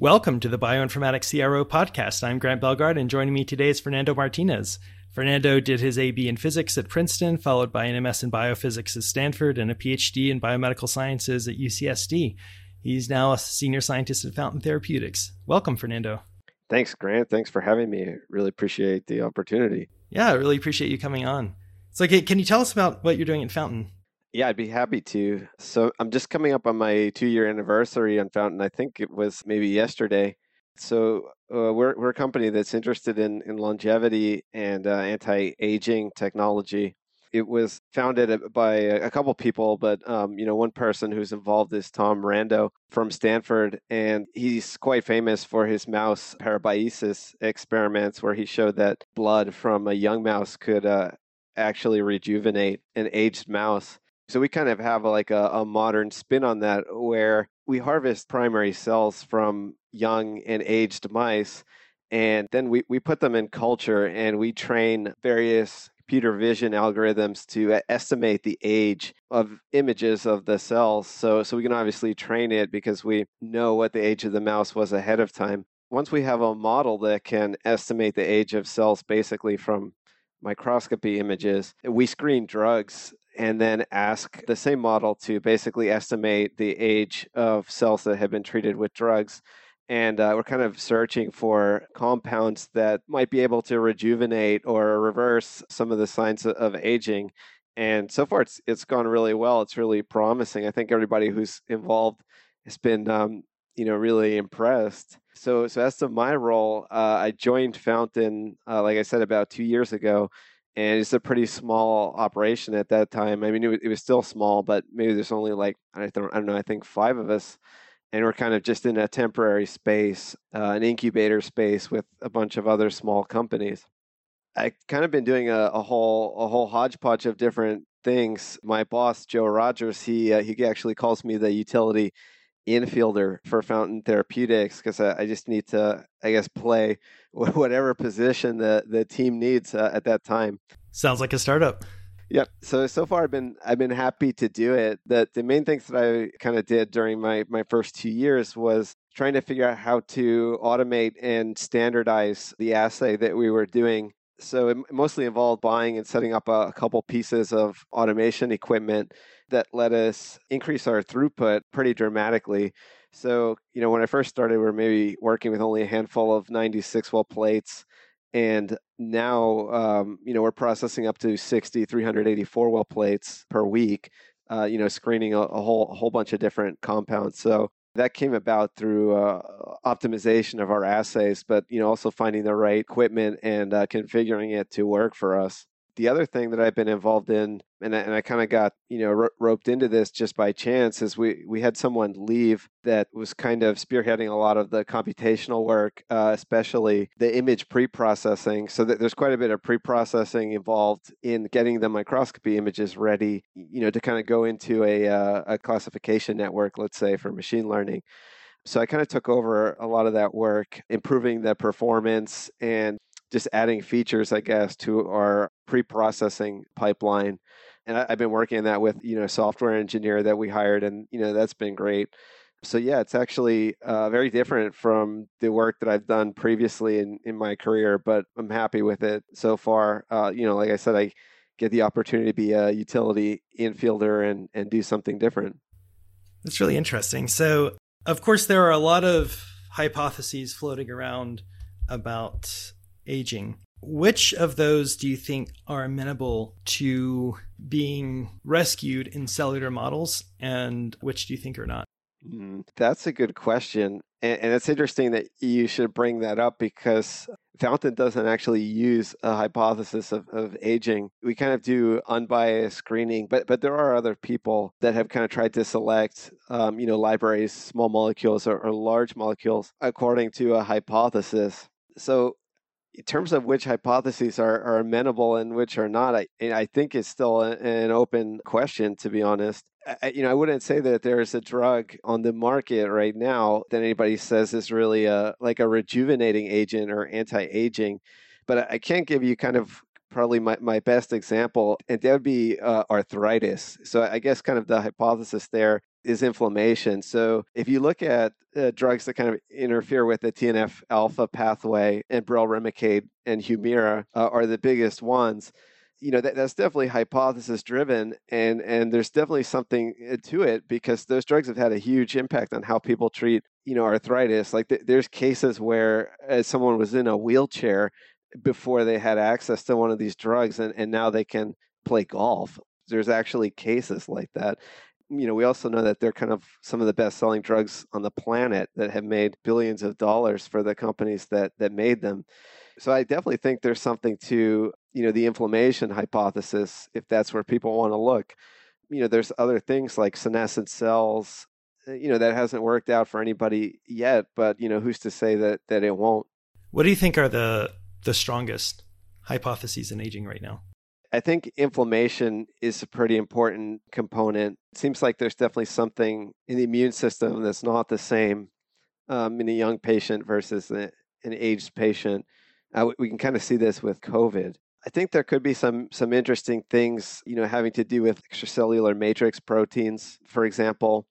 Welcome to the Bioinformatics CRO podcast. I'm Grant Belgard, and joining me today is Fernando Martinez. Fernando did his AB in physics at Princeton, followed by an MS in biophysics at Stanford and a PhD in biomedical sciences at UCSD. He's now a senior scientist at Fountain Therapeutics. Welcome, Fernando. Thanks, Grant. Thanks for having me. Really appreciate the opportunity. Yeah, I really appreciate you coming on. So, can you tell us about what you're doing at Fountain? Yeah, I'd be happy to. So I'm just coming up on my two year anniversary on Fountain. I think it was maybe yesterday. So uh, we're we're a company that's interested in in longevity and uh, anti aging technology. It was founded by a couple people, but um, you know one person who's involved is Tom Rando from Stanford, and he's quite famous for his mouse parabiosis experiments, where he showed that blood from a young mouse could uh, actually rejuvenate an aged mouse. So we kind of have like a, a modern spin on that where we harvest primary cells from young and aged mice and then we, we put them in culture and we train various computer vision algorithms to estimate the age of images of the cells. So, so we can obviously train it because we know what the age of the mouse was ahead of time. Once we have a model that can estimate the age of cells basically from microscopy images, we screen drugs and then ask the same model to basically estimate the age of cells that have been treated with drugs. And uh, we're kind of searching for compounds that might be able to rejuvenate or reverse some of the signs of aging. And so far, it's it's gone really well. It's really promising. I think everybody who's involved has been, um, you know, really impressed. So, so as to my role, uh, I joined Fountain, uh, like I said, about two years ago, and it's a pretty small operation at that time. I mean, it was, it was still small, but maybe there's only like I don't, I don't know. I think five of us, and we're kind of just in a temporary space, uh, an incubator space with a bunch of other small companies. I kind of been doing a, a whole a whole hodgepodge of different things. My boss Joe Rogers, he uh, he actually calls me the utility infielder for Fountain Therapeutics because I, I, just need to, I guess, play whatever position the the team needs uh, at that time. Sounds like a startup. Yep. So so far I've been I've been happy to do it. The the main things that I kind of did during my my first 2 years was trying to figure out how to automate and standardize the assay that we were doing. So it mostly involved buying and setting up a, couple pieces of automation equipment that let us increase our throughput pretty dramatically. So, you know, when I first started, we were maybe working with only a handful of 96 well plates. And now, um, you know, we're processing up to 60, 384 well plates per week, uh, you know, screening a, a, whole, a whole bunch of different compounds. So that came about through uh, optimization of our assays, but, you know, also finding the right equipment and uh, configuring it to work for us the other thing that I've been involved in, and I, and I kind of got you know ro- roped into this just by chance, is we we had someone leave that was kind of spearheading a lot of the computational work, uh, especially the image pre-processing. So that there's quite a bit of pre-processing involved in getting the microscopy images ready, you know, to kind of go into a uh, a classification network, let's say for machine learning. So I kind of took over a lot of that work, improving the performance and just adding features, I guess, to our pre-processing pipeline. And I, have been working on that with you know a software engineer that we hired, and you know that's been great. So yeah, it's actually uh, very different from the work that I've done previously in in my career, but I'm happy with it so far. Uh, you know, like I said, I get the opportunity to be a utility infielder and and do something different. That's really interesting. So, of course, there are a lot of hypotheses floating around about aging. Which of those do you think are amenable to being rescued in cellular models, and which do you think are not? Mm, that's a good question. And, and it's interesting that you should bring that up because Fountain doesn't actually use a hypothesis of, of aging. We kind of do unbiased screening, but but there are other people that have kind of tried to select, um, you know, libraries, small molecules or, or large molecules according to a hypothesis. So in terms of which hypotheses are, are amenable and which are not, I, I think is still an open question, to be honest. I, you know, I wouldn't say that there's a drug on the market right now that anybody says is really a like a rejuvenating agent or anti-aging, but I can't give you kind of probably my, my best example, and that would be uh, arthritis. So I guess kind of the hypothesis there is inflammation. So if you look at uh, drugs that kind of interfere with the TNF alpha pathway, and Remicade and Humira uh, are the biggest ones you know that, that's definitely hypothesis driven and and there's definitely something uh, to it because those drugs have had a huge impact on how people treat you know arthritis. Like th- there's cases where uh, someone was in a wheelchair before they had access to one of these drugs and, and now they can play golf. There's actually cases like that you know we also know that they're kind of some of the best selling drugs on the planet that have made billions of dollars for the companies that that made them so I definitely think there's something to you know the inflammation hypothesis if that's where people want to look. You know, there's other things like senescent cells. Uh, you know that hasn't worked out for anybody yet, but you know who's to say that that it won't. What do you think are the the strongest hypotheses in aging right now? I think inflammation is a pretty important component. It seems like there's definitely something in the immune system that's not the same um, in a young patient versus an aged patient. Uh, we can kind of see this with COVID. I think there could be some some interesting things, you know, having to do with extracellular matrix proteins, for example.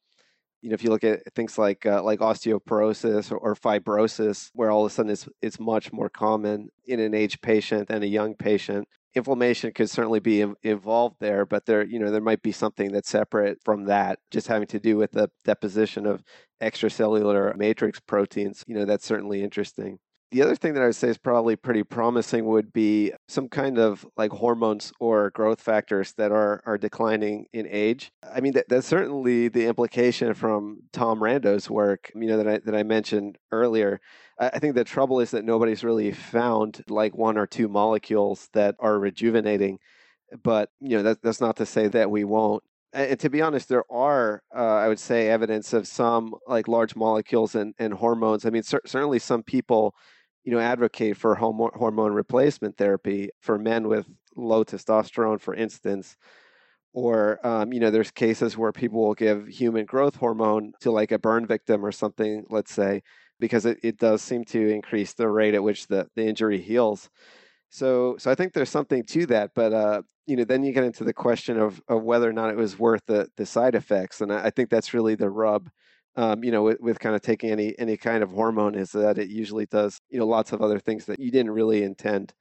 You know, if you look at things like uh, like osteoporosis or, or, fibrosis, where all of a sudden it's it's much more common in an aged patient than a young patient. Inflammation could certainly be involved there, but there you know there might be something that's separate from that, just having to do with the deposition of extracellular matrix proteins. You know, that's certainly interesting. The other thing that I would say is probably pretty promising would be some kind of like hormones or growth factors that are are declining in age. I mean, that, that's certainly the implication from Tom Rando's work, you know, that I that I mentioned earlier. I, I think the trouble is that nobody's really found like one or two molecules that are rejuvenating. But you know, that, that's not to say that we won't and to be honest, there are, uh, I would say, evidence of some like large molecules and, and hormones. I mean, cer- certainly some people you know, advocate for hormone replacement therapy for men with low testosterone, for instance. Or, um, you know, there's cases where people will give human growth hormone to like a burn victim or something, let's say, because it, it does seem to increase the rate at which the, the injury heals. So, so I think there's something to that. But, uh, you know, then you get into the question of, of whether or not it was worth the, the side effects. And I, I think that's really the rub um, you know, with, with kind of taking any any kind of hormone is that it usually does, you know, lots of other things that you didn't really intend.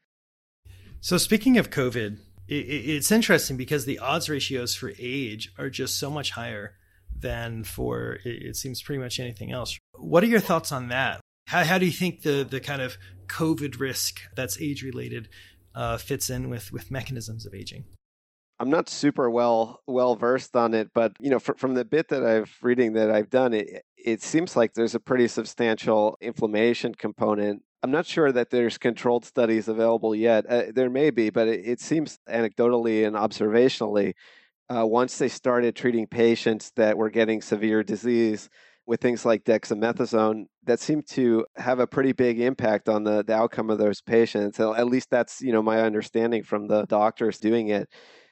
So speaking of COVID, it, it's interesting because the odds ratios for age are just so much higher than for it seems pretty much anything else. What are your thoughts on that? How, how do you think the the kind of COVID risk that's age related uh, fits in with with mechanisms of aging? I'm not super well well versed on it, but you know, fr- from the bit that I've reading that I've done, it it seems like there's a pretty substantial inflammation component. I'm not sure that there's controlled studies available yet. Uh, there may be, but it, it seems anecdotally and observationally, uh, once they started treating patients that were getting severe disease with things like dexamethasone, that seemed to have a pretty big impact on the, the outcome of those patients. At least that's you know my understanding from the doctors doing it.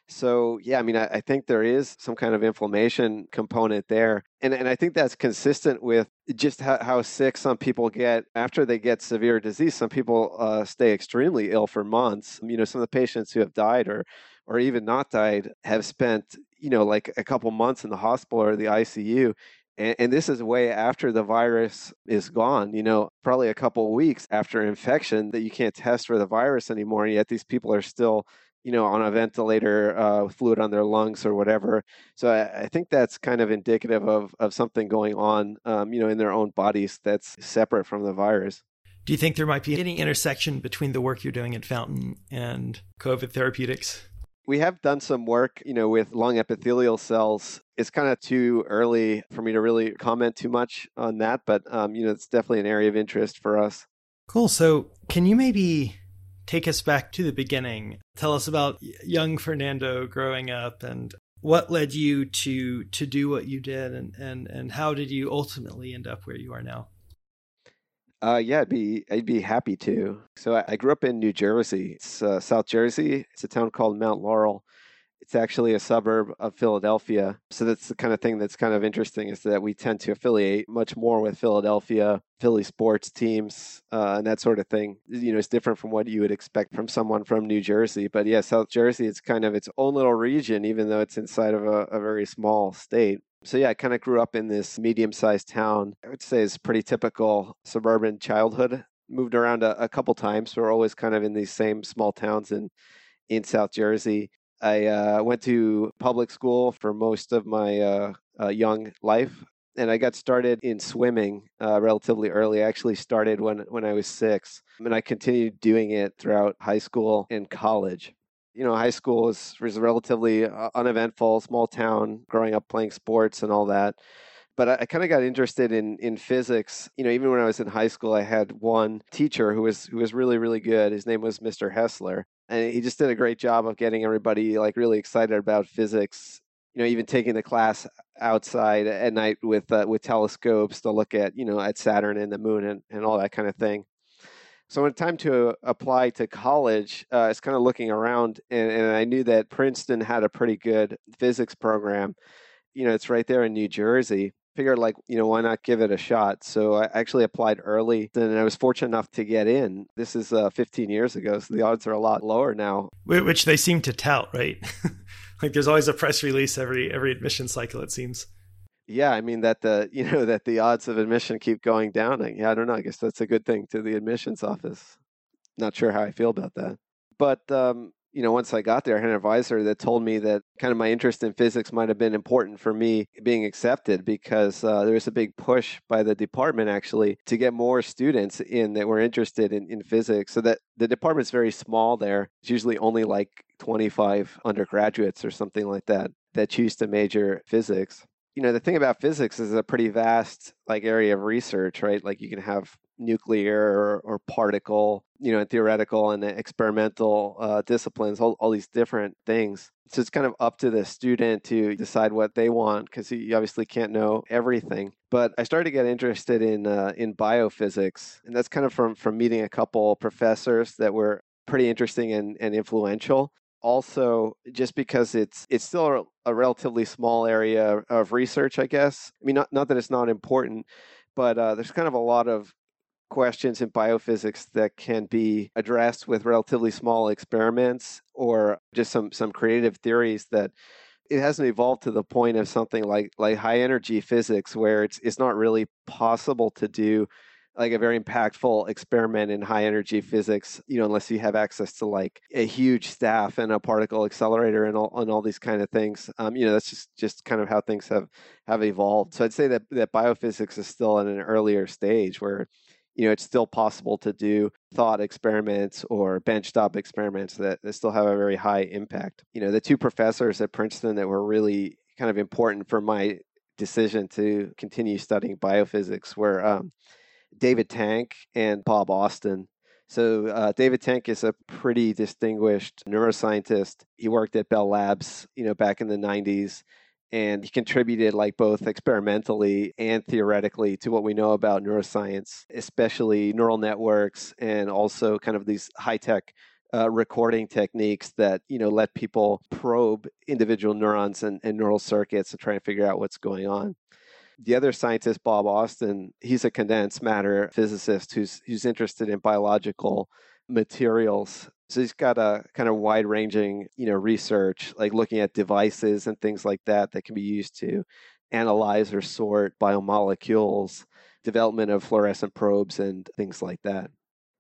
So yeah, I mean, I, I, think there is some kind of inflammation component there, and and I think that's consistent with just how, how sick some people get after they get severe disease. Some people uh, stay extremely ill for months. You know, some of the patients who have died or or even not died have spent you know like a couple months in the hospital or the ICU. And, and this is way after the virus is gone, you know, probably a couple weeks after infection that you can't test for the virus anymore. And yet these people are still you know, on a ventilator, uh, fluid on their lungs or whatever. So I, I, think that's kind of indicative of, of something going on, um, you know, in their own bodies that's separate from the virus. Do you think there might be any intersection between the work you're doing at Fountain and COVID therapeutics? We have done some work, you know, with lung epithelial cells. It's kind of too early for me to really comment too much on that, but um, you know, it's definitely an area of interest for us. Cool. So, can you maybe take us back to the beginning. Tell us about young Fernando growing up and what led you to to do what you did and and and how did you ultimately end up where you are now? Uh, yeah, I'd be I'd be happy to. So I, I grew up in New Jersey. It's uh, South Jersey. It's a town called Mount Laurel, it's actually a suburb of Philadelphia. So that's the kind of thing that's kind of interesting is that we tend to affiliate much more with Philadelphia, Philly sports teams, uh, and that sort of thing. You know, it's different from what you would expect from someone from New Jersey. But yeah, South Jersey, it's kind of its own little region, even though it's inside of a, a very small state. So yeah, I kind of grew up in this medium-sized town. I would say it's pretty typical suburban childhood. Moved around a, a couple times. We are always kind of in these same small towns in in South Jersey. I uh, went to public school for most of my uh, uh, young life, and I got started in swimming uh, relatively early. I actually started when when I was six, and I continued doing it throughout high school and college you know, high school was, was relatively uh, uneventful, small town, growing up playing sports and all that. But I, I kind of got interested in in physics. You know, even when I was in high school, I had one teacher who was who was really really good. His name was Mr. Hessler, and he just did a great job of getting everybody like really excited about physics. You know, even taking the class outside at night with uh, with telescopes to look at you know at Saturn and the moon and, and all that kind of thing. So when it time to apply to college, uh, I was kind of looking around, and, and I knew that Princeton had a pretty good physics program. You know, it's right there in New Jersey. Figured like, you know, why not give it a shot? So I actually applied early, and I was fortunate enough to get in. This is uh, 15 years ago, so the odds are a lot lower now. Which they seem to tout, right? like there's always a press release every every admission cycle. It seems. Yeah, I mean that the you know that the odds of admission keep going down. Yeah, I don't know. I guess that's a good thing to the admissions office. Not sure how I feel about that, but um, you know, once I got there, I had an advisor that told me that kind of my interest in physics might have been important for me being accepted because uh, there was a big push by the department actually to get more students in that were interested in, in physics. So that the department's very small there. It's usually only like 25 undergraduates or something like that that choose to major physics you know the thing about physics is a pretty vast like area of research right like you can have nuclear or, or particle you know theoretical and experimental uh, disciplines all, all these different things. So it's kind of up to the student to decide what they want because you obviously can't know everything. But i started to get interested in uh, in biophysics and that's kind of from from meeting a couple professors that were pretty interesting and, and influential. Also just because it's it's still a, relatively small area of research, I guess. I mean, not not that it's not important, but uh, there's kind of a lot of questions in biophysics that can be addressed with relatively small experiments or just some some creative theories that it hasn't evolved to the point of something like like high energy physics where it's it's not really possible to do like a very impactful experiment in high energy physics, you know, unless you have access to like a huge staff and a particle accelerator and all, and all these kind of things. Um, you know, that's just, just kind of how things have, have evolved. So I'd say that, that biophysics is still in an earlier stage where, you know, it's still possible to do thought experiments or benchtop experiments that, that still have a very high impact. You know, the two professors at Princeton that were really kind of important for my decision to continue studying biophysics were um, David Tank and Bob Austin. So uh, David Tank is a pretty distinguished neuroscientist. He worked at Bell Labs, you know, back in the 90s, and he contributed like both experimentally and theoretically to what we know about neuroscience, especially neural networks and also kind of these high-tech uh, recording techniques that you know let people probe individual neurons and, and neural circuits and try and figure out what's going on. The other scientist, Bob Austin, he's a condensed matter physicist who's who's interested in biological materials. So he's got a kind of wide ranging, you know, research, like looking at devices and things like that that can be used to analyze or sort biomolecules, development of fluorescent probes and things like that.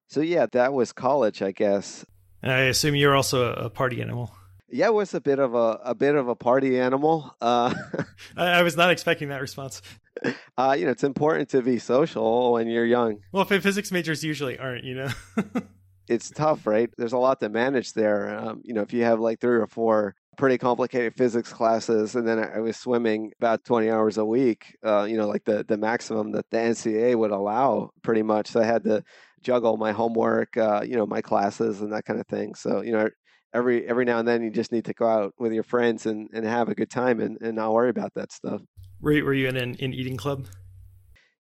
So yeah, that was college, I guess. I assume you're also a party animal. Yeah, it was a bit of a a bit of a party animal. Uh, I, I, was not expecting that response. Uh, you know, it's important to be social when you're young. Well, physics majors usually aren't, you know. it's tough, right? There's a lot to manage there. Um, you know, if you have like three or four pretty complicated physics classes, and then I was swimming about 20 hours a week. Uh, you know, like the the maximum that the NCAA would allow, pretty much. So I had to juggle my homework, uh, you know, my classes and that kind of thing. So, you know, every every now and then you just need to go out with your friends and, and have a good time and, and not worry about that stuff. Were you, in an in eating club?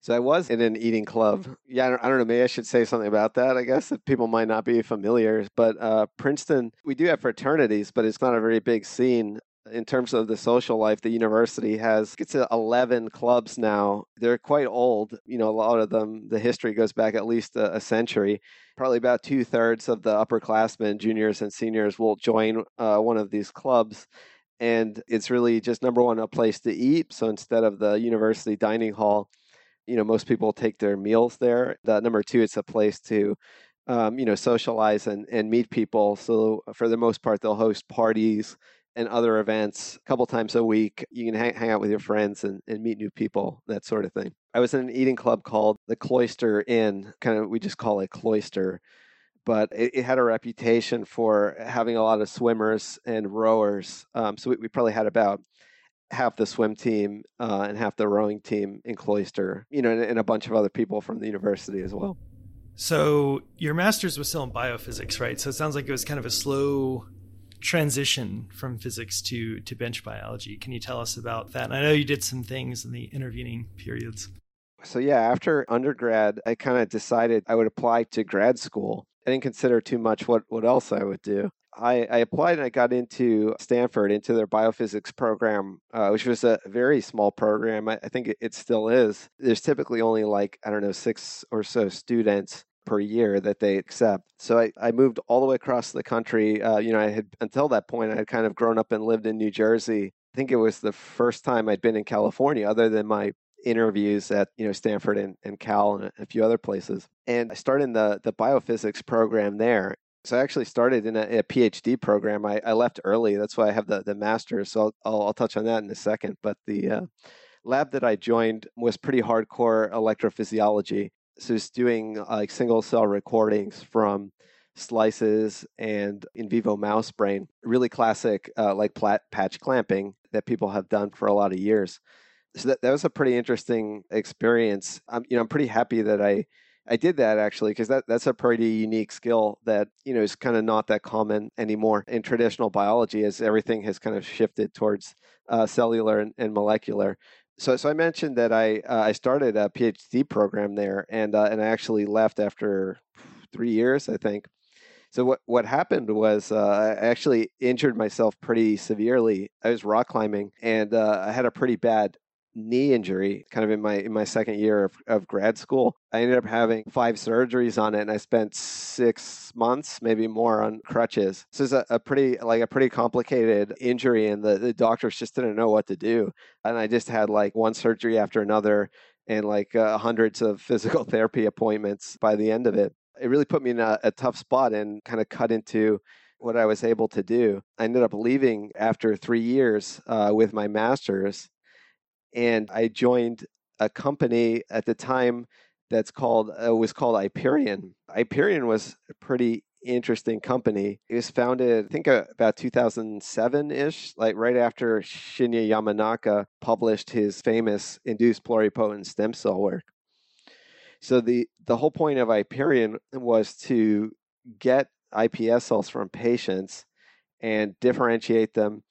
So I was in an eating club. Yeah, I don't, I don't, know. Maybe I should say something about that. I guess that people might not be familiar, but uh, Princeton, we do have fraternities, but it's not a very big scene in terms of the social life, the university has it's 11 clubs now. They're quite old. You know, a lot of them, the history goes back at least a, a century. Probably about two thirds of the upperclassmen, juniors and seniors, will join uh, one of these clubs. And it's really just number one, a place to eat. So instead of the university dining hall, you know, most people take their meals there. Uh, number two, it's a place to, um, you know, socialize and, and meet people. So for the most part, they'll host parties and other events a couple times a week. You can hang, hang out with your friends and, and meet new people, that sort of thing. I was in an eating club called the Cloister Inn. Kind of, we just call it Cloister but it, it, had a reputation for having a lot of swimmers and rowers. Um, so we, we, probably had about half the swim team uh, and half the rowing team in Cloister, you know, and, and, a bunch of other people from the university as well. So your master's was still in biophysics, right? So it sounds like it was kind of a slow transition from physics to to bench biology. Can you tell us about that? And I know you did some things in the intervening periods. So yeah, after undergrad, I kind of decided I would apply to grad school I didn't consider too much what, what else I would do. I, I applied and I got into Stanford, into their biophysics program, uh, which was a very small program. I, I think it, it still is. There's typically only like, I don't know, six or so students per year that they accept. So I, I moved all the way across the country. Uh, you know, I had until that point I had kind of grown up and lived in New Jersey. I think it was the first time I'd been in California, other than my interviews at you know Stanford and, and Cal and a few other places. And I started in the the biophysics program there. So I actually started in a, a PhD program. I, I, left early. That's why I have the the master's. So I'll, I'll, I'll touch on that in a second. But the uh, lab that I joined was pretty hardcore electrophysiology. So it's doing like single cell recordings from slices and in vivo mouse brain, really classic uh, like plat- patch clamping that people have done for a lot of years so that, that was a pretty interesting experience. I'm, you know, I'm pretty happy that I, I did that actually because that, that's a pretty unique skill that you know is kind of not that common anymore in traditional biology as everything has kind of shifted towards uh, cellular and, and, molecular. So, so I mentioned that I uh, I started a PhD program there and uh, and I actually left after three years I think. So what what happened was uh, I actually injured myself pretty severely. I was rock climbing and uh, I had a pretty bad knee injury kind of in my in my second year of, of grad school. I ended up having five surgeries on it and i spent six months maybe more on crutches. So it's a, a pretty like a pretty complicated injury and the, the doctors just didn't know what to do. And i just had like one surgery after another and like uh, hundreds of physical therapy appointments by the end of it. It really put me in a, a tough spot and kind of cut into what I was able to do. I ended up leaving after three years uh, with my master's and I joined a company at the time that's called uh, was called iPierian. iPierian was a pretty interesting company. It was founded, I think, uh, about 2007 ish, like right after Shinya Yamanaka published his famous induced pluripotent stem cell work. So the the whole point of iPierian was to get iPS cells from patients and differentiate them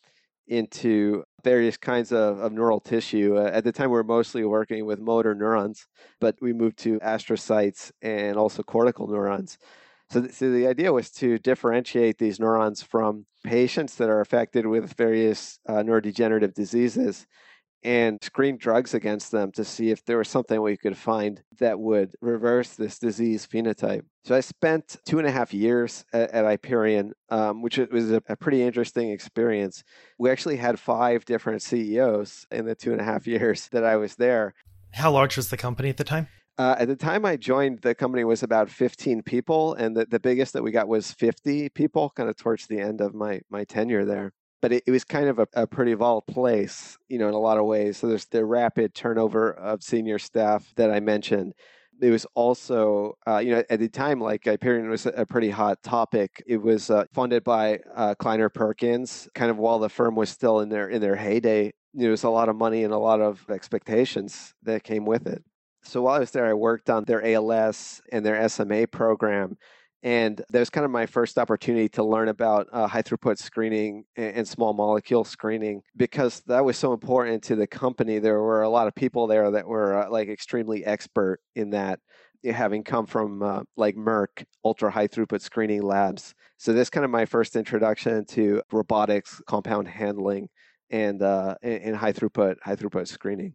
into various kinds of, of neural tissue. Uh, at the time, we were mostly working with motor neurons, but we moved to astrocytes and also cortical neurons. So, so the idea was to differentiate these neurons from patients that are affected with various uh, neurodegenerative diseases and screen drugs against them to see if there was something we could find that would reverse this disease phenotype. So I spent two and a half years at, at iPierian, um, which was a, a, pretty interesting experience. We actually had five different CEOs in the two and a half years that I was there. How large was the company at the time? Uh, at the time I joined, the company was about 15 people, and the, the biggest that we got was 50 people, kind of towards the end of my, my tenure there but it, it was kind of a, a, pretty volatile place, you know, in a lot of ways. So there's the rapid turnover of senior staff that I mentioned. It was also, uh, you know, at the time, like iPierian was a pretty hot topic. It was uh, funded by uh, Kleiner Perkins, kind of while the firm was still in their in their heyday. There was a lot of money and a lot of expectations that came with it. So while I was there, I worked on their ALS and their SMA program and that was kind of my first opportunity to learn about uh, high throughput screening and, and, small molecule screening because that was so important to the company. There were a lot of people there that were uh, like extremely expert in that, having come from uh, like Merck ultra high throughput screening labs. So this kind of my first introduction to robotics, compound handling, and uh, and high throughput high throughput screening.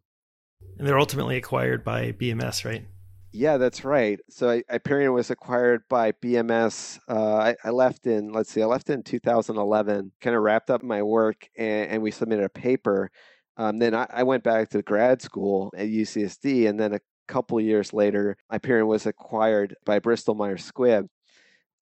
And they're ultimately acquired by BMS, right? Yeah, that's right. So iPierian was acquired by BMS. Uh, I, I, left in, let's see, I left in 2011, kind of wrapped up my work, and, and we submitted a paper. Um, then I, I, went back to grad school at UCSD, and then a couple years later, iPierian was acquired by Bristol Myers Squibb.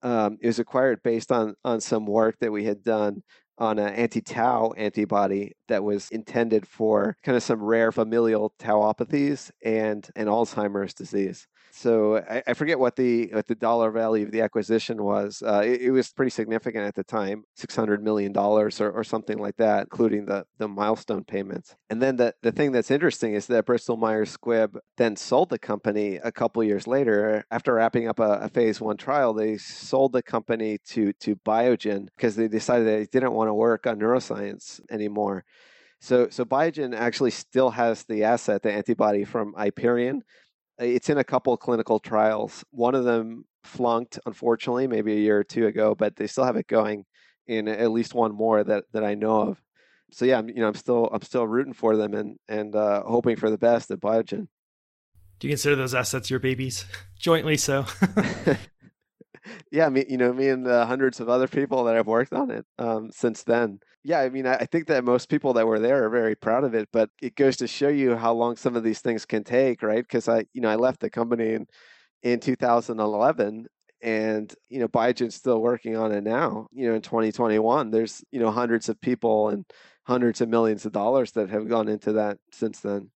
Um, it was acquired based on on some work that we had done on an anti-tau antibody that was intended for kind of some rare familial tauopathies and an Alzheimer's disease. So I, I, forget what the what the dollar value of the acquisition was. Uh, it, it, was pretty significant at the time, six hundred million dollars or, or something like that, including the the milestone payments. And then the the thing that's interesting is that Bristol Myers Squibb then sold the company a couple years later after wrapping up a, a phase one trial. They sold the company to to Biogen because they decided they didn't want to work on neuroscience anymore. So, so Biogen actually still has the asset, the antibody from iPierian, it's in a couple clinical trials. One of them flunked, unfortunately, maybe a year or two ago, but they still have it going in at least one more that, that I know of. So yeah, I'm, you know, I'm still I'm still rooting for them and and uh, hoping for the best at Biogen. Do you consider those assets your babies? Jointly, so. yeah, me, you know, me and the hundreds of other people that I've worked on it um, since then yeah, I mean, I think that most people that were there are very proud of it, but it goes to show you how long some of these things can take, right? Because I, you know, I left the company in in 2011, and you know, Biogen's still working on it now. You know, in 2021, there's you know hundreds of people and hundreds of millions of dollars that have gone into that since then.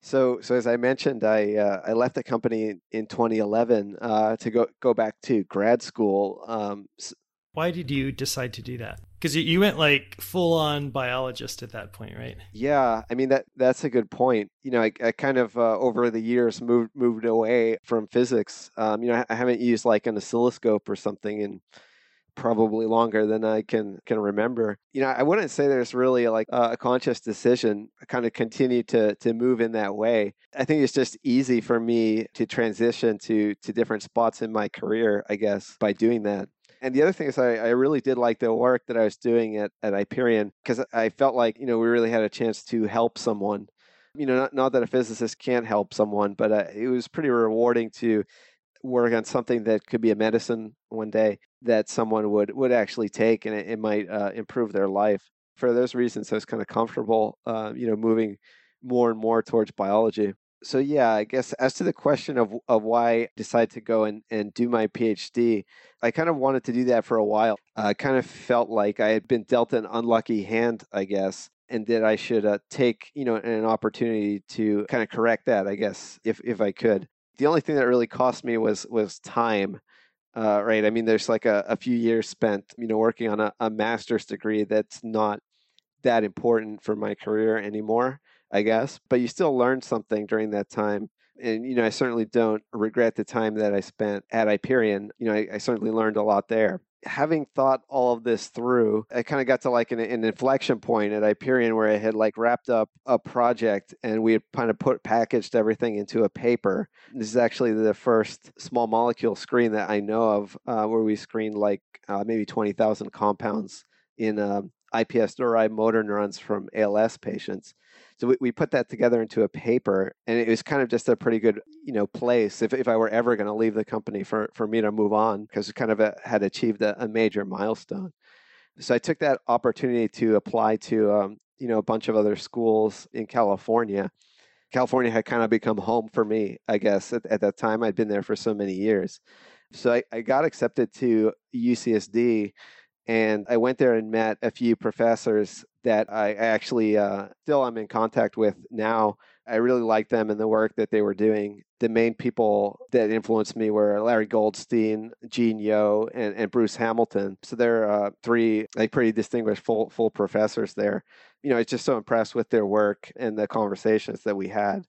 So, so as I mentioned, I uh, I left the company in 2011 uh, to go go back to grad school. Um, Why did you decide to do that? Because you went like full on biologist at that point, right? Yeah, I mean that that's a good point. You know, I, I kind of uh, over the years moved moved away from physics. Um, you know, I haven't used like an oscilloscope or something in probably longer than I can can remember. You know, I wouldn't say there's really like a conscious decision kind of continue to to move in that way. I think it's just easy for me to transition to to different spots in my career, I guess, by doing that. And the other thing is, I, I really did like the work that I was doing at, at iPierian because I felt like, you know, we really had a chance to help someone. You know, not, not that a physicist can't help someone, but uh, it was pretty rewarding to work on something that could be a medicine one day that someone would, would actually take and it, it might uh, improve their life. For those reasons, I was kind of comfortable, uh, you know, moving more and more towards biology so yeah, I guess as to the question of of why I decided to go and, and do my PhD, I kind of wanted to do that for a while. I kind of felt like I had been dealt an unlucky hand, I guess, and that I should uh, take you know an opportunity to kind of correct that, I guess, if if I could. The only thing that really cost me was was time. Uh, right. I mean, there's like a, a few years spent, you know, working on a, a master's degree that's not that important for my career anymore. I guess. But you still learned something during that time. And, you know, I certainly don't regret the time that I spent at iPierian. You know, I, I certainly learned a lot there. Having thought all of this through, I kind of got to like an, an, inflection point at iPierian where I had like wrapped up a project and we had kind of put packaged everything into a paper. This is actually the first small molecule screen that I know of uh, where we screened like uh, maybe 20,000 compounds in uh, iPS derived motor neurons from ALS patients. So we, we put that together into a paper, and it was kind of just a pretty good, you know, place if, if I were ever going to leave the company for, for me to move on because it kind of a, had achieved a, a, major milestone. So I took that opportunity to apply to, um, you know, a bunch of other schools in California. California had kind of become home for me, I guess, at, at that time. I'd been there for so many years. So I, I got accepted to UCSD and I went there and met a few professors that I actually uh, still am in contact with now. I really liked them and the work that they were doing. The main people that influenced me were Larry Goldstein, Gene Yeo, and, and Bruce Hamilton. So they're uh, three like pretty distinguished full full professors there. You know, I was just so impressed with their work and the conversations that we had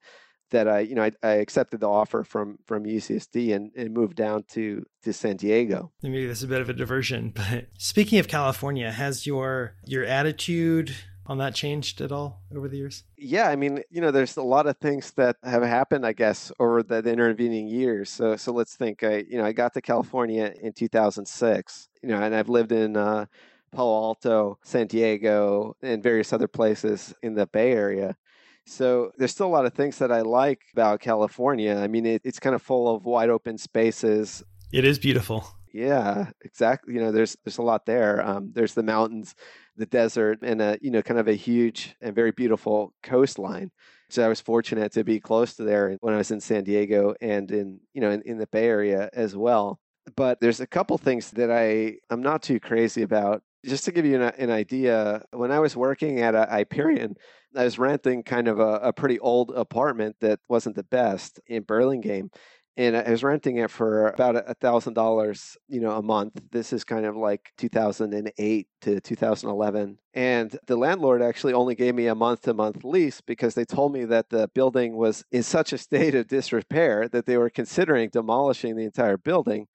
that I, you know, I, I, accepted the offer from from UCSD and, and moved down to to San Diego. Maybe this is a bit of a diversion, but speaking of California, has your your attitude on that changed at all over the years? Yeah, I mean, you know, there's a lot of things that have happened, I guess, over the, the intervening years. So, so let's think. I, you know, I got to California in 2006. You know, and I've lived in uh, Palo Alto, San Diego, and various other places in the Bay Area So there's still a lot of things that I like about California. I mean, it, it's kind of full of wide open spaces. It is beautiful. Yeah, exactly. You know, there's there's a lot there. Um, there's the mountains, the desert, and a you know kind of a huge and very beautiful coastline. So I was fortunate to be close to there when I was in San Diego and in you know in, in the Bay Area as well. But there's a couple things that I I'm not too crazy about. Just to give you an, an idea, when I was working at a iPierian, I was renting kind of a, a pretty old apartment that wasn't the best in Burlingame and I was renting it for about a thousand dollars, you know, a month. This is kind of like 2008 to 2011, and the landlord actually only gave me a month-to-month lease because they told me that the building was in such a state of disrepair that they were considering demolishing the entire building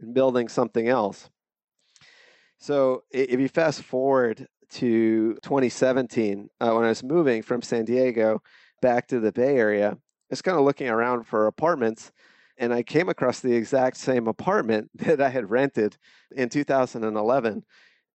and building something else. So if you fast forward to 2017, uh, when I was moving from San Diego back to the Bay Area, I was kind of looking around for apartments and I came across the exact same apartment that I had rented in 2011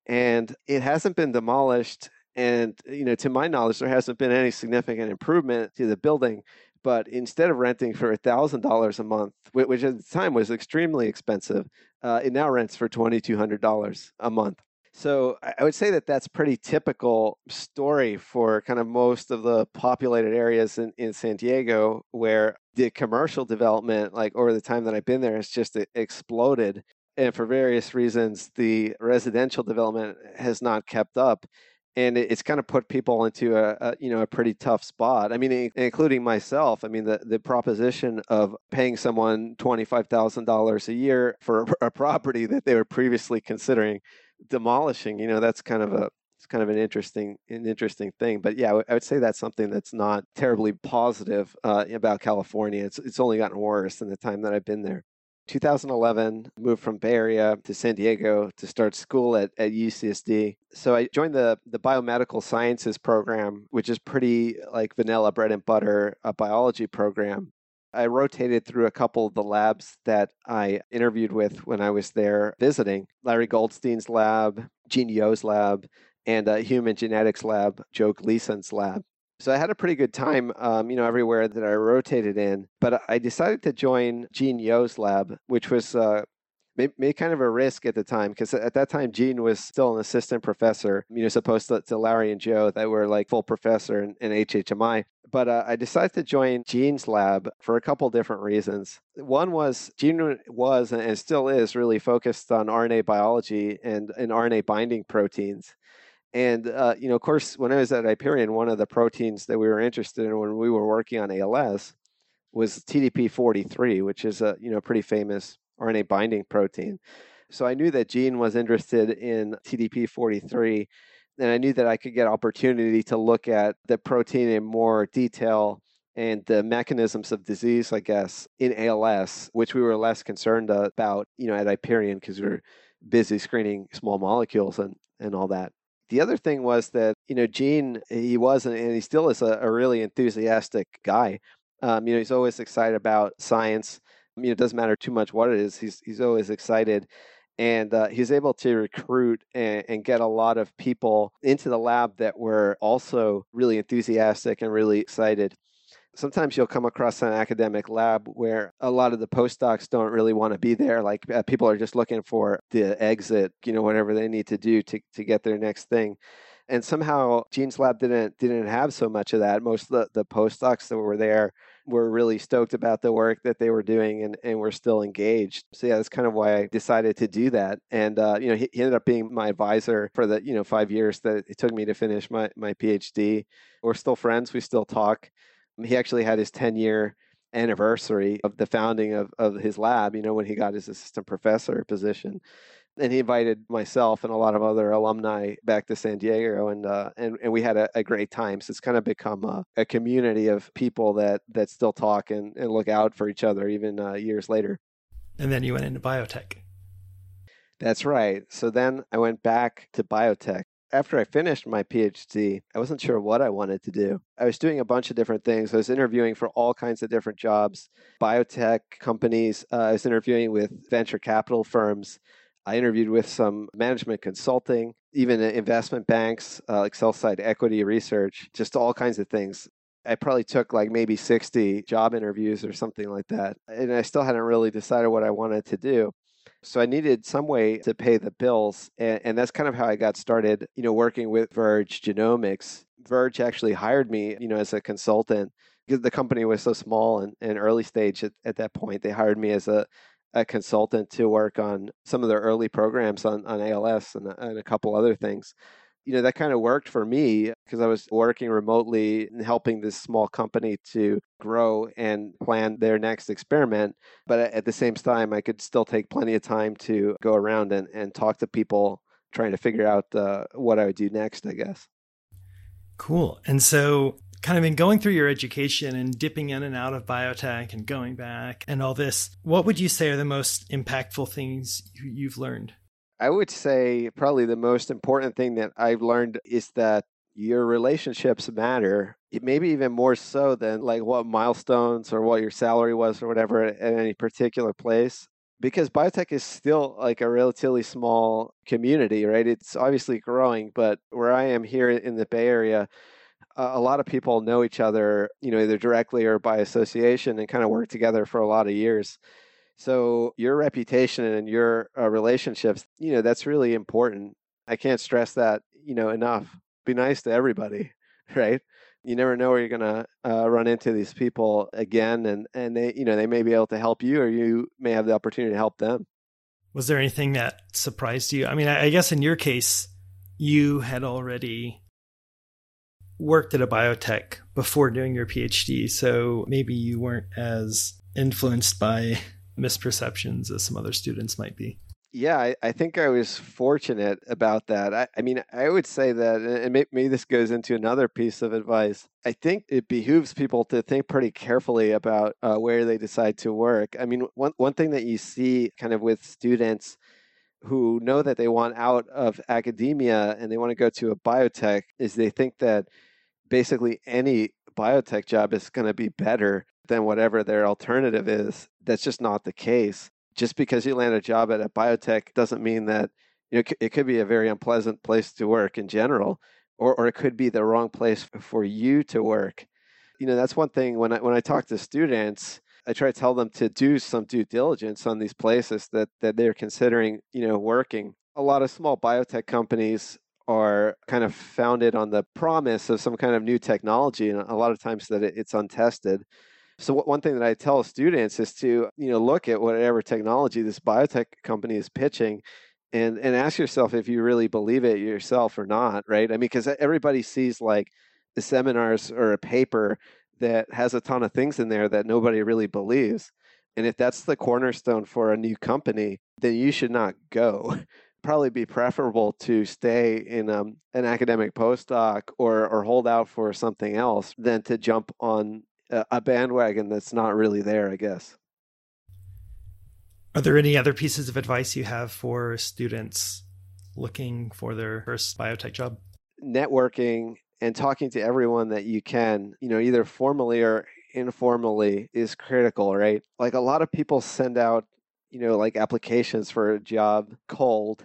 and it hasn't been demolished and you know to my knowledge there hasn't been any significant improvement to the building but instead of renting for $1000 a month which at the time was extremely expensive uh, it now rents for $2200 a month so I would say that that's pretty typical story for kind of most of the populated areas in, in San Diego where the commercial development, like over the time that I've been there, has just exploded. And for various reasons, the residential development has not kept up. And it's kind of put people into a, a you know a pretty tough spot. I mean, including myself. I mean, the, the proposition of paying someone twenty five thousand dollars a year for a property that they were previously considering demolishing, you know, that's kind of a it's kind of an interesting an interesting thing. But yeah, I would say that's something that's not terribly positive uh, about California. It's it's only gotten worse in the time that I've been there. 2011, moved from Bay Area to San Diego to start school at, at UCSD. So I joined the the biomedical sciences program, which is pretty like vanilla bread and butter a biology program. I rotated through a couple of the labs that I interviewed with when I was there visiting Larry Goldstein's lab, Gene Yeo's lab, and a human genetics lab, Joe Gleeson's lab. So I had a pretty good time, um, you know, everywhere that I rotated in. But I decided to join Gene Yeo's lab, which was uh, maybe, kind of a risk at the time because at that time Gene was still an assistant professor, you know, supposed to, to Larry and Joe that were like full professor in, in HHMI. But uh, I decided to join Gene's lab for a couple different reasons. One was Gene was and still is really focused on RNA biology and, and RNA binding proteins. And uh, you know, of course, when I was at iPierian, one of the proteins that we were interested in when we were working on ALS was TDP43, which is a you know pretty famous RNA binding protein. So I knew that Gene was interested in TDP43, and I knew that I could get opportunity to look at the protein in more detail and the mechanisms of disease, I guess, in ALS, which we were less concerned about, you know, at iPierian because we were busy screening small molecules and, and all that. The other thing was that, you know, Gene, he was and he still is a, a really enthusiastic guy. Um, you know, he's always excited about science I mean, it doesn't matter too much what it is. He's he's always excited, and uh, he's able to recruit and, and, get a lot of people into the lab that were also really enthusiastic and really excited. Sometimes you'll come across an academic lab where a lot of the postdocs don't really want to be there. Like uh, people are just looking for the exit, you know, whatever they need to do to to get their next thing and somehow Gene's lab didn't didn't have so much of that. Most of the, the postdocs that were there were really stoked about the work that they were doing and, and were still engaged. So yeah, that's kind of why I decided to do that. And uh, you know, he, he, ended up being my advisor for the you know five years that it took me to finish my my PhD. We're still friends. We still talk. He actually had his ten year anniversary of the founding of, of his lab, you know, when he got his assistant professor position and he invited myself and a lot of other alumni back to San Diego, and uh, and and we had a, a, great time. So it's kind of become a, a, community of people that that still talk and, and look out for each other even uh, years later. And then you went into biotech. That's right. So then I went back to biotech. After I finished my PhD, I wasn't sure what I wanted to do. I was doing a bunch of different things. I was interviewing for all kinds of different jobs, biotech companies. Uh, I was interviewing with venture capital firms. I interviewed with some management consulting, even investment banks, uh, like sell side equity research, just all kinds of things. I probably took like maybe 60 job interviews or something like that. And I still hadn't really decided what I wanted to do. So I needed some way to pay the bills. And, and, that's kind of how I got started, you know, working with Verge Genomics. Verge actually hired me, you know, as a consultant because the company was so small and, and early stage at, at that point. They hired me as a, a consultant to work on some of their early programs on, on ALS and, and a couple other things you know that kind of worked for me because I was working remotely and helping this small company to grow and plan their next experiment. But at the same time, I could still take plenty of time to go around and, and talk to people trying to figure out uh, what I would do next, I guess. Cool. And so, kind of in going through your education and dipping in and out of biotech and going back and all this, what would you say are the most impactful things you've learned? I would say probably the most important thing that I've learned is that your relationships matter. Maybe even more so than like what milestones or what your salary was or whatever at any particular place. Because biotech is still like a relatively small community, right? It's obviously growing, but where I am here in the Bay Area, a lot of people know each other, you know, either directly or by association and kind of work together for a lot of years. So your reputation and your uh, relationships, you know, that's really important. I can't stress that, you know, enough. Be nice to everybody, right? You never know where you're going to uh, run into these people again, and and they, you know, they may be able to help you, or you may have the opportunity to help them. Was there anything that surprised you? I mean, I guess in your case, you had already worked at a biotech before doing your PhD, so maybe you weren't as influenced by misperceptions as some other students might be. Yeah, I, I think I was fortunate about that. I, I, mean, I would say that, and maybe this goes into another piece of advice. I think it behooves people to think pretty carefully about uh, where they decide to work. I mean, one, one thing that you see kind of with students who know that they want out of academia and they want to go to a biotech is they think that basically any biotech job is going to be better than whatever their alternative is. That's just not the case. Just because you land a job at a biotech doesn't mean that you know, it could be a very unpleasant place to work in general, or, or it could be the wrong place for you to work. You know, that's one thing when I, when I talk to students, I try to tell them to do some due diligence on these places that, that they're considering, you know, working. A lot of small biotech companies are kind of founded on the promise of some kind of new technology, and a lot of times that it's untested. So one thing that I tell students is to, you know, look at whatever technology this biotech company is pitching and and ask yourself if you really believe it yourself or not, right? I mean, because everybody sees like the seminars or a paper that has a ton of things in there that nobody really believes. And if that's the cornerstone for a new company, then you should not go. Probably be preferable to stay in um, an academic postdoc or or hold out for something else than to jump on a bandwagon that's not really there, I guess. Are there any other pieces of advice you have for students looking for their first biotech job? Networking and talking to everyone that you can, you know, either formally or informally is critical, right? Like a lot of people send out, you know, like applications for a job cold.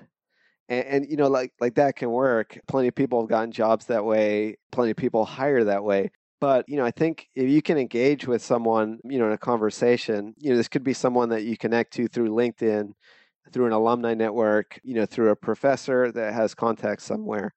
And, and, you know, like like that can work. Plenty of people have gotten jobs that way. Plenty of people hire that way. But, you know, I think if you can engage with someone, you know, in a conversation, you know, this could be someone that you connect to through LinkedIn, through an alumni network, you know, through a professor that has contacts somewhere.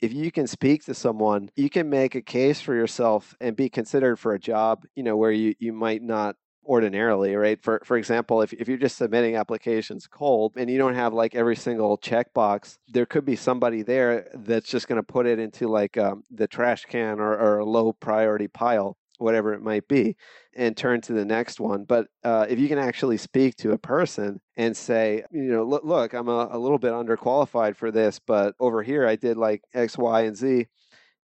If you can speak to someone, you can make a case for yourself and be considered for a job, you know, where you, you might not ordinarily, right? For for example, if, if you're just submitting applications cold and you don't have like every single checkbox, there could be somebody there that's just going to put it into like um, the trash can or, or a low priority pile, whatever it might be, and turn to the next one. But uh, if you can actually speak to a person and say, you know, look, look I'm a, a little bit underqualified for this, but over here I did like X, Y, and Z,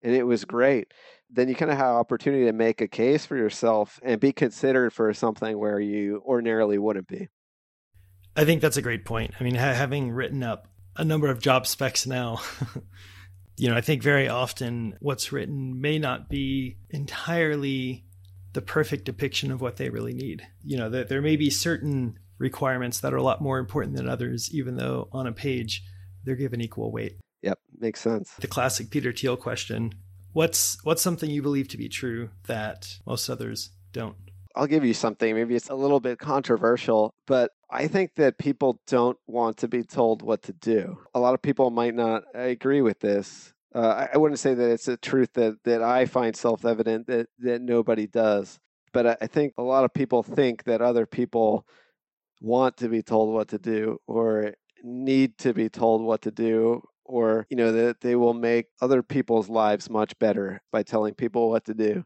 and it was great then you kind of have opportunity to make a case for yourself and be considered for something where you ordinarily wouldn't be. I think that's a great point. I mean, ha- having written up a number of job specs now, you know, I think very often what's written may not be entirely the perfect depiction of what they really need. You know, that there may be certain requirements that are a lot more important than others, even though on a page they're given equal weight. Yep, makes sense. The classic Peter Thiel question What's what's something you believe to be true that most others don't? I'll give you something. Maybe it's a little bit controversial, but I think that people don't want to be told what to do. A lot of people might not agree with this. Uh, I wouldn't say that it's a truth that, that I find self evident that, that nobody does. But I think a lot of people think that other people want to be told what to do or need to be told what to do or you know that they will make other people's lives much better by telling people what to do.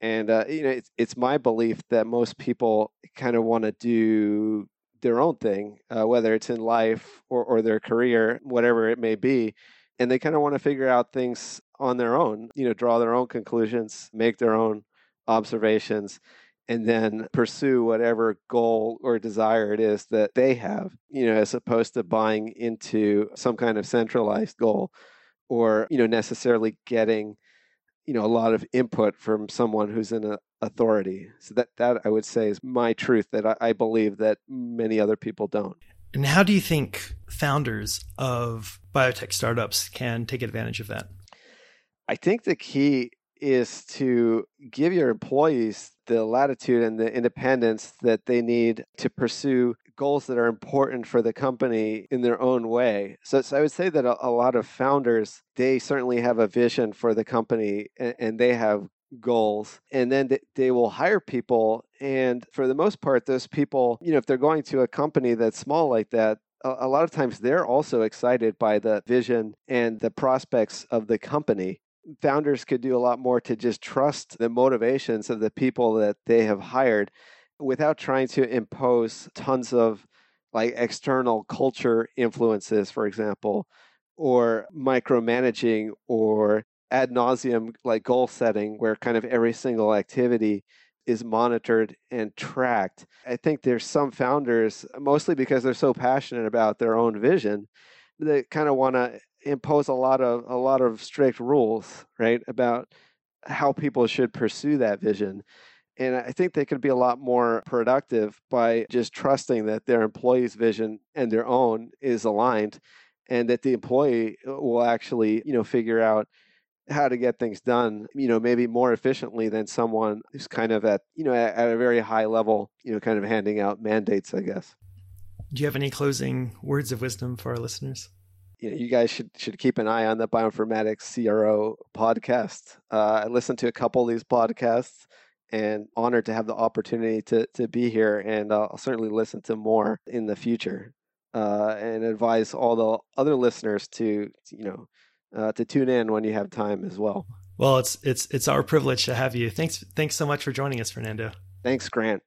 And uh, you know it's, it's my belief that most people kind of want to do their own thing uh, whether it's in life or, or their career whatever it may be and they kind of want to figure out things on their own you know draw their own conclusions make their own observations and then pursue whatever goal or desire it is that they have, you know, as opposed to buying into some kind of centralized goal or, you know, necessarily getting, you know, a lot of input from someone who's in a authority. So that that I would say is my truth that I, I believe that many other people don't. And how do you think founders of biotech startups can take advantage of that? I think the key is to give your employees the latitude and the independence that they need to pursue goals that are important for the company in their own way. So, so I would say that a, a, lot of founders, they certainly have a vision for the company and, and they have goals and then they, they will hire people and for the most part those people you know if they're going to a company that's small like that a lot of times they're also excited by the vision and the prospects of the company founders could do a lot more to just trust the motivations of the people that they have hired without trying to impose tons of like external culture influences, for example, or micromanaging or ad nauseum like goal setting where kind of every single activity is monitored and tracked. I think there's some founders, mostly because they're so passionate about their own vision, that kind of want to impose a lot of a lot of strict rules, right, about how people should pursue that vision. And I think they could be a lot more productive by just trusting that their employee's vision and their own is aligned and that the employee uh, will actually, you know, figure out how to get things done, you know, maybe more efficiently than someone who's kind of at, you know, at, at a very high level, you know, kind of handing out mandates, I guess. Do you have any closing words of wisdom for our listeners? You, know, you guys should should keep an eye on the bioinformatics CRO podcast. Uh, I listened to a couple of these podcasts and honored to have the opportunity to to be here, and I'll certainly listen to more in the future. Uh, and advise all the other listeners to you know uh, to tune in when you have time as well. Well, it's it's it's our privilege to have you. Thanks thanks so much for joining us, Fernando. Thanks, Grant.